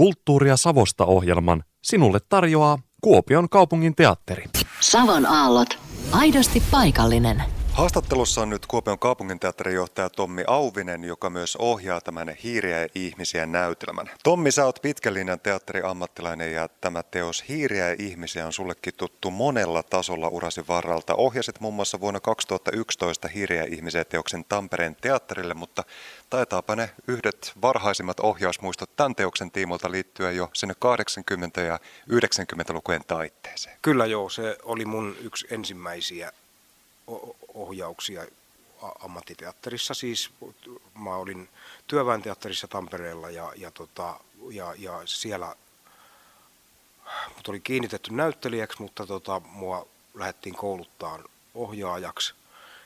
Kulttuuria Savosta ohjelman sinulle tarjoaa Kuopion kaupungin teatteri. Savon aallot. Aidosti paikallinen. Haastattelussa on nyt Kuopion kaupunginteatterin johtaja Tommi Auvinen, joka myös ohjaa tämän Hiiriä ja ihmisiä näytelmän. Tommi, sä oot pitkän linjan teatteriammattilainen ja tämä teos Hiiriä ja ihmisiä on sullekin tuttu monella tasolla urasi varralta. Ohjasit muun muassa vuonna 2011 Hiiriä ja ihmisiä teoksen Tampereen teatterille, mutta taitaapa ne yhdet varhaisimmat ohjausmuistot tämän teoksen tiimolta liittyä jo sinne 80- ja 90-lukujen taitteeseen. Kyllä joo, se oli mun yksi ensimmäisiä ohjauksia ammattiteatterissa siis. Mä olin työväenteatterissa Tampereella ja, ja, tota, ja, ja siellä mut oli kiinnitetty näyttelijäksi, mutta tota, mua lähdettiin kouluttaan ohjaajaksi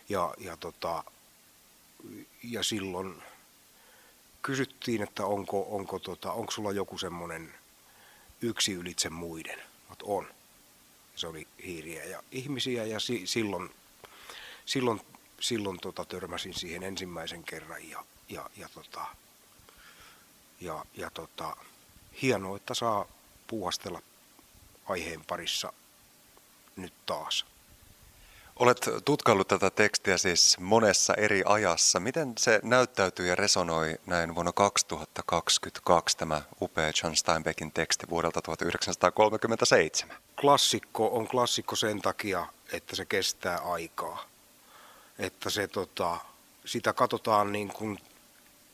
ja, ja, tota, ja silloin kysyttiin, että onko, onko, tota, onko sulla joku semmoinen yksi ylitse muiden. Mutta on. Se oli hiiriä ja ihmisiä ja si, silloin silloin, silloin tota, törmäsin siihen ensimmäisen kerran ja, ja, ja, tota, ja, ja tota, hienoa, että saa puuhastella aiheen parissa nyt taas. Olet tutkaillut tätä tekstiä siis monessa eri ajassa. Miten se näyttäytyy ja resonoi näin vuonna 2022 tämä upea John Steinbeckin teksti vuodelta 1937? Klassikko on klassikko sen takia, että se kestää aikaa että se, tota, sitä katsotaan niin kuin,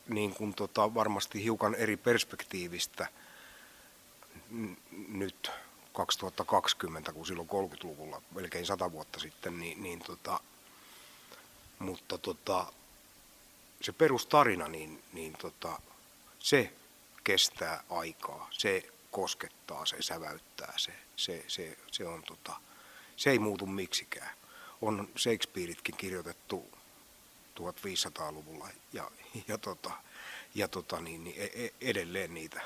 niin kuin tota, varmasti hiukan eri perspektiivistä nyt 2020 kuin silloin 30-luvulla, melkein 100 vuotta sitten, niin, niin tota, mutta tota, se perustarina, niin, niin tota, se kestää aikaa, se koskettaa, se säväyttää, se, se, se, se, on, tota, se ei muutu miksikään. On Shakespeareitkin kirjoitettu 1500-luvulla ja, ja, tota, ja tota, niin, niin e, e, edelleen niitä,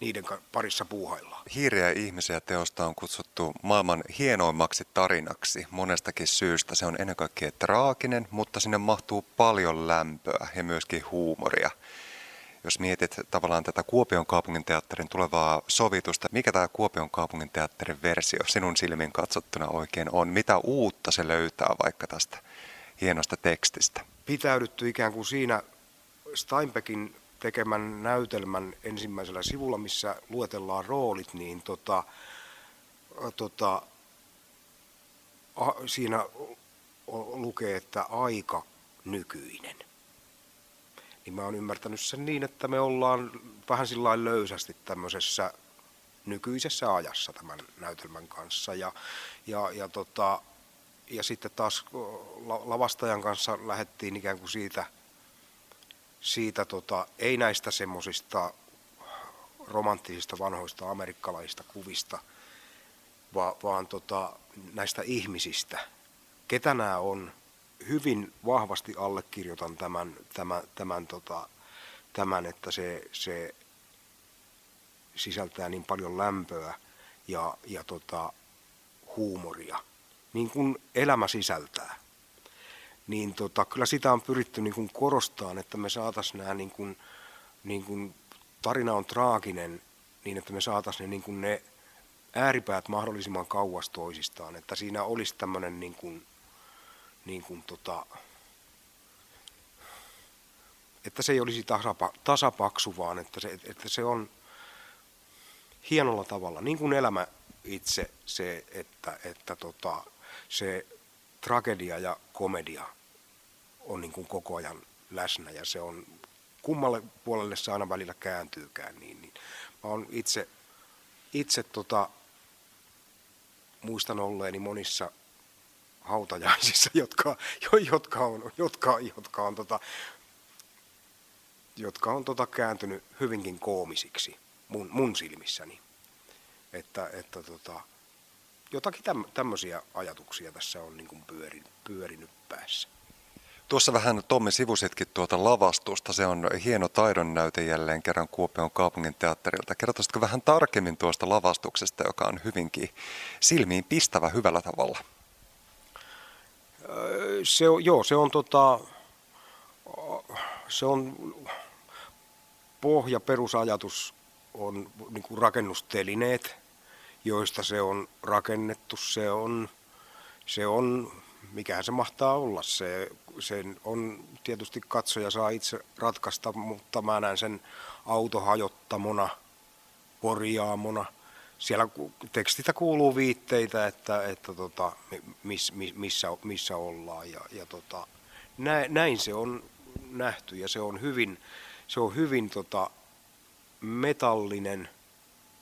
niiden parissa puuhaillaan. Hiiriä ihmisiä teosta on kutsuttu maailman hienoimmaksi tarinaksi monestakin syystä. Se on ennen kaikkea traaginen, mutta sinne mahtuu paljon lämpöä ja myöskin huumoria jos mietit tavallaan tätä Kuopion kaupungin teatterin tulevaa sovitusta, mikä tämä Kuopion kaupungin teatterin versio sinun silmin katsottuna oikein on? Mitä uutta se löytää vaikka tästä hienosta tekstistä? Pitäydytty ikään kuin siinä Steinbeckin tekemän näytelmän ensimmäisellä sivulla, missä luetellaan roolit, niin tota, tota, a, siinä lukee, että aika nykyinen niin mä oon ymmärtänyt sen niin, että me ollaan vähän sillä löysästi tämmöisessä nykyisessä ajassa tämän näytelmän kanssa. Ja, ja, ja, tota, ja sitten taas lavastajan kanssa lähdettiin ikään kuin siitä, siitä tota, ei näistä semmoisista romanttisista vanhoista amerikkalaisista kuvista, vaan, vaan tota, näistä ihmisistä. Ketä nämä on, hyvin vahvasti allekirjoitan tämän, tämän, tämän, tota, tämän että se, se sisältää niin paljon lämpöä ja, ja tota, huumoria, niin kuin elämä sisältää. Niin tota, kyllä sitä on pyritty niin kuin korostamaan, että me saataisiin nämä, niin kuin, niin kuin, tarina on traaginen, niin että me saataisiin ne, niin kuin ne ääripäät mahdollisimman kauas toisistaan, että siinä olisi tämmöinen niin kuin, niin kuin tota, että se ei olisi tasapa, tasapaksu, vaan että se, että se on hienolla tavalla, niin kuin elämä itse, se, että, että tota, se tragedia ja komedia on niin kuin koko ajan läsnä ja se on kummalle puolelle se aina välillä kääntyykään. Niin, niin. Mä oon itse, itse tota, muistan olleeni monissa hautajaisissa, jotka, jotka on, jotka, jotka on, tota, jotka on tota kääntynyt hyvinkin koomisiksi mun, mun silmissäni. Että, että tota, jotakin tämmöisiä ajatuksia tässä on niin kuin pyörin, pyörinyt päässä. Tuossa vähän Tommi sivusitkin tuota lavastusta. Se on hieno taidon näyte jälleen kerran Kuopion kaupungin teatterilta. Kertoisitko vähän tarkemmin tuosta lavastuksesta, joka on hyvinkin silmiin pistävä hyvällä tavalla? Se on, joo, se on, tota, se on pohja, perusajatus on niin rakennustelineet, joista se on rakennettu. Se on, se on mikä se mahtaa olla. Se, sen on tietysti katsoja saa itse ratkaista, mutta mä näen sen autohajottamona, korjaamona. Siellä tekstitä kuuluu viitteitä, että, että tota, miss, missä, missä ollaan. Ja, ja tota, näin, näin se on nähty ja se on hyvin, se on hyvin tota, metallinen.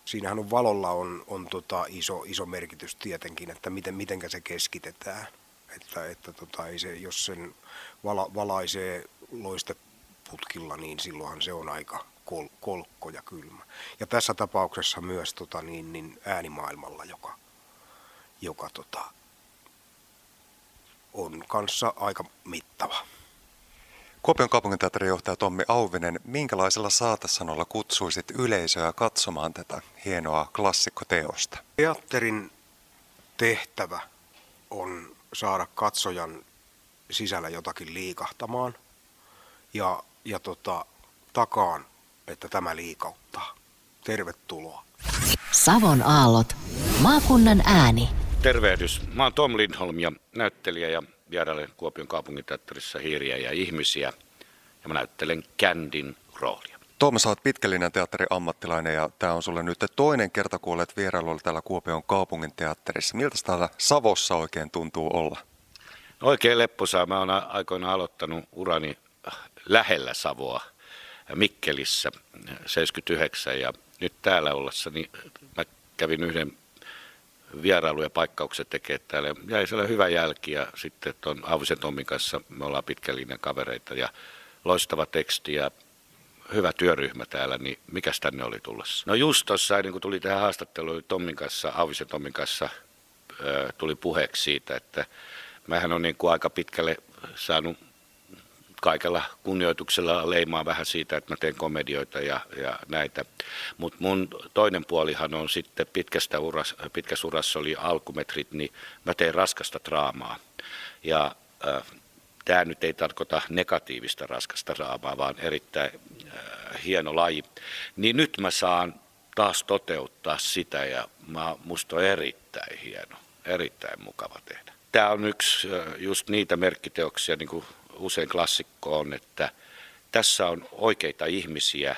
Siinähän on valolla on, on tota iso, iso merkitys tietenkin, että miten, mitenkä se keskitetään. Että, että tota, ei se, jos sen vala, valaisee loisteputkilla, niin silloinhan se on aika kol, kolkko ja kylmä. Ja tässä tapauksessa myös tota, niin, niin äänimaailmalla, joka, joka tota, on kanssa aika mittava. Kuopion kaupunginteatterin johtaja Tommi Auvinen, minkälaisella saatesanolla kutsuisit yleisöä katsomaan tätä hienoa klassikkoteosta? Teatterin tehtävä on saada katsojan sisällä jotakin liikahtamaan ja, ja tota, takaan, että tämä liikauttaa. Tervetuloa. Savon aallot. Maakunnan ääni. Tervehdys. Mä oon Tom Lindholm ja näyttelijä ja vierailen Kuopion kaupunginteatterissa hiiriä ja ihmisiä. Ja mä näyttelen Kändin roolia. Tom, sä oot pitkällinen teatterin ammattilainen ja tämä on sulle nyt toinen kerta, kun olet vierailulla täällä Kuopion kaupunginteatterissa. Miltä täällä Savossa oikein tuntuu olla? No oikein lepposaa. Mä oon aikoinaan aloittanut urani lähellä Savoa Mikkelissä 79 ja nyt täällä ollessa, niin mä kävin yhden vierailu- ja paikkaukset tekee täällä. Jäi siellä hyvä jälki ja sitten tuon Auvisen Tommin kanssa me ollaan pitkällinen kavereita ja loistava teksti ja hyvä työryhmä täällä, niin mikä tänne oli tulossa? No just tuossa, niin kun tuli tähän haastatteluun Tommin kanssa, Auvisen Tommin kanssa, tuli puheeksi siitä, että mähän on niin kuin aika pitkälle saanut kaikella kunnioituksella leimaa vähän siitä, että mä teen komedioita ja, ja näitä. Mutta mun toinen puolihan on sitten pitkästä uras, pitkässä urassa oli alkumetrit, niin mä teen raskasta draamaa. Ja äh, tämä nyt ei tarkoita negatiivista raskasta draamaa, vaan erittäin äh, hieno laji. Niin nyt mä saan taas toteuttaa sitä ja mä, musta on erittäin hieno, erittäin mukava tehdä. Tämä on yksi äh, just niitä merkkiteoksia, niin kuin usein klassikko on, että tässä on oikeita ihmisiä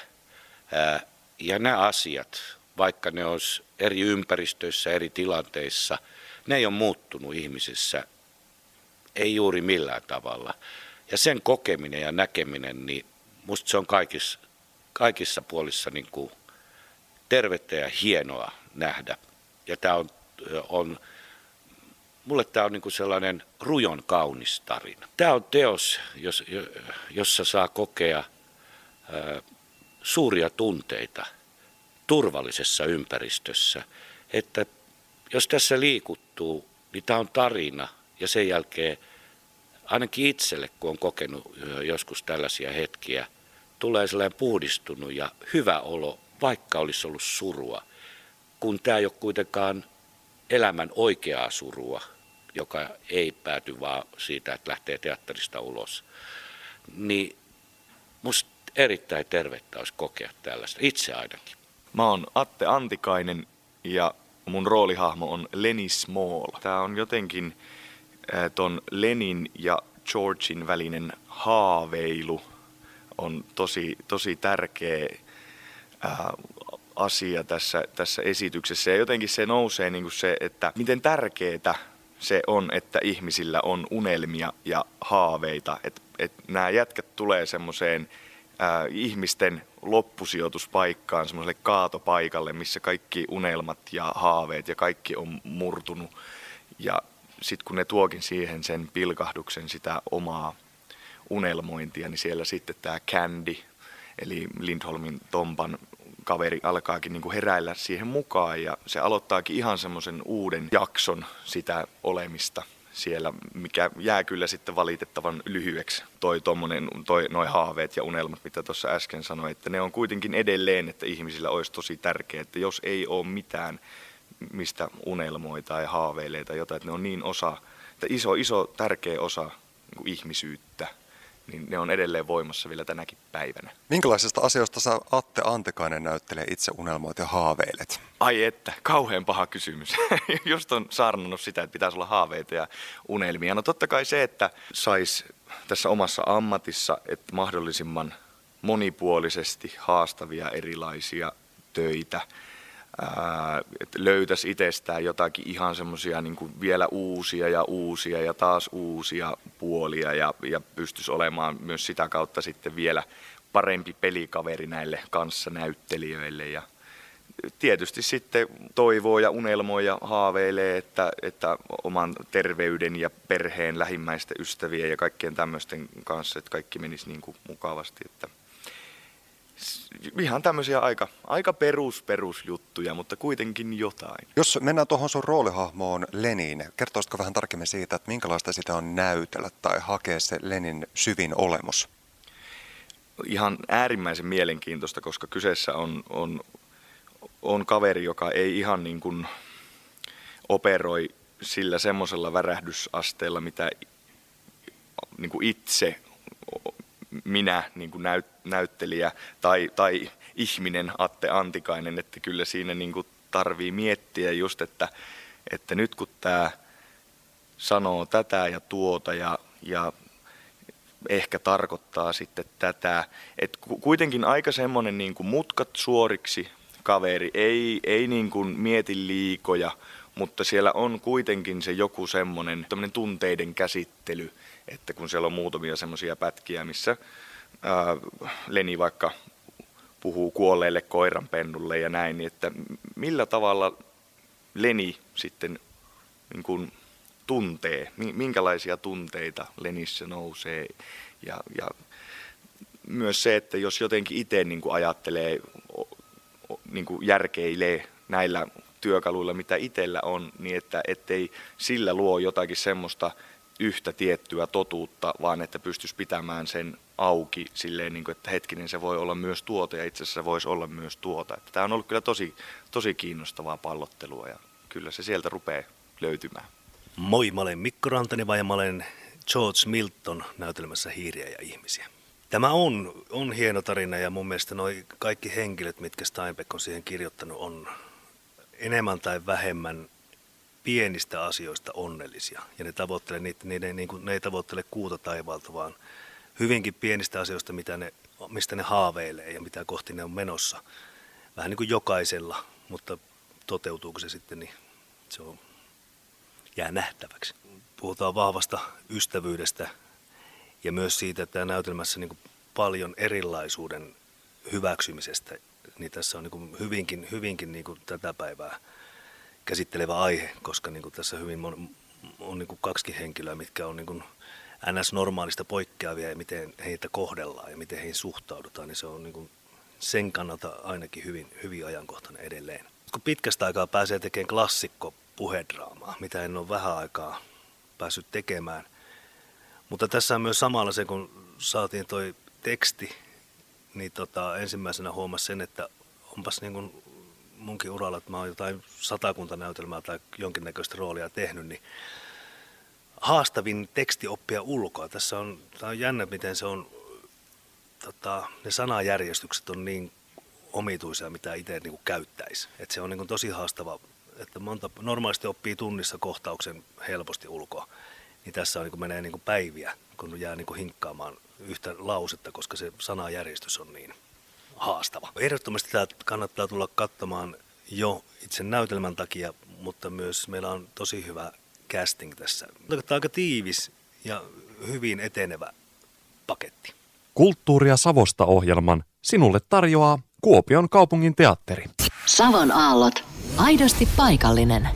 ja nämä asiat, vaikka ne olisi eri ympäristöissä, eri tilanteissa, ne ei ole muuttunut ihmisissä, ei juuri millään tavalla. Ja sen kokeminen ja näkeminen, niin musta se on kaikissa, kaikissa puolissa niin kuin tervettä ja hienoa nähdä. Ja tämä on, on mulle tämä on niin sellainen rujon kaunis tarina. Tämä on teos, jos, jossa saa kokea ää, suuria tunteita turvallisessa ympäristössä. Että jos tässä liikuttuu, niin tämä on tarina ja sen jälkeen ainakin itselle, kun on kokenut joskus tällaisia hetkiä, tulee sellainen puhdistunut ja hyvä olo, vaikka olisi ollut surua, kun tämä ei ole kuitenkaan elämän oikeaa surua, joka ei pääty vaan siitä, että lähtee teatterista ulos. Niin musta erittäin tervettä olisi kokea tällaista, itse ainakin. Mä oon Atte Antikainen ja mun roolihahmo on Lenny Small. Tää on jotenkin ton Lenin ja Georgin välinen haaveilu on tosi, tosi tärkeä asia tässä, tässä esityksessä. Ja jotenkin se nousee niin kuin se, että miten tärkeää se on, että ihmisillä on unelmia ja haaveita. Että et nämä jätkät tulee semmoiseen ihmisten loppusijoituspaikkaan, semmoiselle kaatopaikalle, missä kaikki unelmat ja haaveet ja kaikki on murtunut. Ja sitten kun ne tuokin siihen sen pilkahduksen sitä omaa unelmointia, niin siellä sitten tämä Candy, eli Lindholmin Tompan kaveri alkaakin niin kuin heräillä siihen mukaan ja se aloittaakin ihan semmoisen uuden jakson sitä olemista siellä, mikä jää kyllä sitten valitettavan lyhyeksi, toi, tommonen, toi noi haaveet ja unelmat, mitä tuossa äsken sanoin, että ne on kuitenkin edelleen, että ihmisillä olisi tosi tärkeää, että jos ei ole mitään, mistä unelmoi tai haaveilee tai jotain, että ne on niin osa, että iso, iso tärkeä osa niin ihmisyyttä niin ne on edelleen voimassa vielä tänäkin päivänä. Minkälaisista asioista sä Atte Antikainen näyttelee itse unelmoit ja haaveilet? Ai että, kauhean paha kysymys. Just on saarnannut sitä, että pitäisi olla haaveita ja unelmia. No totta kai se, että sais tässä omassa ammatissa että mahdollisimman monipuolisesti haastavia erilaisia töitä – että löytäisi itsestään jotakin ihan semmoisia niin vielä uusia ja uusia ja taas uusia puolia ja, ja pystyisi olemaan myös sitä kautta sitten vielä parempi pelikaveri näille kanssanäyttelijöille ja tietysti sitten toivoo ja unelmoi ja haaveilee, että, että oman terveyden ja perheen lähimmäisten ystävien ja kaikkien tämmöisten kanssa, että kaikki menisi niin kuin mukavasti. Että ihan tämmöisiä aika, aika perus perusjuttuja, mutta kuitenkin jotain. Jos mennään tuohon sun roolihahmoon Lenin, kertoisitko vähän tarkemmin siitä, että minkälaista sitä on näytellä tai hakea se Lenin syvin olemus? Ihan äärimmäisen mielenkiintoista, koska kyseessä on, on, on kaveri, joka ei ihan niin kuin operoi sillä semmoisella värähdysasteella, mitä niin kuin itse minä niin kuin näyt, näyttelijä tai, tai ihminen Atte Antikainen, että kyllä siinä niin kuin tarvii miettiä just, että, että nyt kun tämä sanoo tätä ja tuota ja, ja ehkä tarkoittaa sitten tätä, että kuitenkin aika semmoinen niin kuin mutkat suoriksi kaveri, ei, ei niin kuin mieti liikoja, mutta siellä on kuitenkin se joku semmoinen tunteiden käsittely, että kun siellä on muutamia semmoisia pätkiä, missä Leni vaikka puhuu kuolleelle koiranpennulle ja näin, niin että millä tavalla Leni sitten niin kuin tuntee, minkälaisia tunteita Lenissä nousee? Ja, ja myös se, että jos jotenkin itse niin kuin ajattelee, niin kuin järkeilee näillä työkaluilla, mitä itsellä on, niin että ettei sillä luo jotakin semmoista yhtä tiettyä totuutta, vaan että pystyisi pitämään sen auki silleen, niin kuin, että hetkinen se voi olla myös tuota ja itse asiassa se voisi olla myös tuota. Että tämä on ollut kyllä tosi, tosi kiinnostavaa pallottelua ja kyllä se sieltä rupeaa löytymään. Moi, mä olen Mikko Rantanen ja mä olen George Milton näytelmässä Hiiriä ja ihmisiä. Tämä on, on hieno tarina ja mun mielestä noi kaikki henkilöt, mitkä Steinbeck on siihen kirjoittanut, on enemmän tai vähemmän pienistä asioista onnellisia. Ja ne, tavoittelee, niitä, niiden, niin kuin, ne ei tavoittele kuuta taivaalta, vaan hyvinkin pienistä asioista, mitä ne, mistä ne haaveilee ja mitä kohti ne on menossa. Vähän niin kuin jokaisella, mutta toteutuuko se sitten, niin se on, jää nähtäväksi. Puhutaan vahvasta ystävyydestä ja myös siitä, että näytelmässä niin kuin paljon erilaisuuden hyväksymisestä, niin tässä on niin kuin hyvinkin, hyvinkin niin kuin tätä päivää käsittelevä aihe, koska niin kuin tässä hyvin on, on niin kuin kaksi henkilöä, mitkä on niin kuin NS-normaalista poikkeavia ja miten heitä kohdellaan ja miten heihin suhtaudutaan, niin se on niin kuin sen kannalta ainakin hyvin, hyvin ajankohtainen edelleen. Kun pitkästä aikaa pääsee tekemään klassikko puhedraamaa, mitä en ole vähän aikaa päässyt tekemään. Mutta tässä on myös samalla se, kun saatiin toi teksti, niin tota, ensimmäisenä huomasi sen, että onpas niin kuin munkin uralla, että mä oon jotain satakunta näytelmää tai jonkinnäköistä roolia tehnyt, niin haastavin teksti oppia ulkoa. Tässä on, tämä on jännä, miten se on, tota, ne sanajärjestykset on niin omituisia, mitä itse niin käyttäisi. Et se on niin kuin tosi haastava, että monta, normaalisti oppii tunnissa kohtauksen helposti ulkoa, niin tässä on, niin kuin menee niin kuin päiviä, kun jää niin kuin hinkkaamaan yhtä lausetta, koska se sanajärjestys on niin haastava. Ehdottomasti tämä kannattaa tulla katsomaan jo itse näytelmän takia, mutta myös meillä on tosi hyvä casting tässä. Tämä on aika tiivis ja hyvin etenevä paketti. Kulttuuria Savosta ohjelman sinulle tarjoaa Kuopion kaupungin teatteri. Savon aallot. Aidosti paikallinen.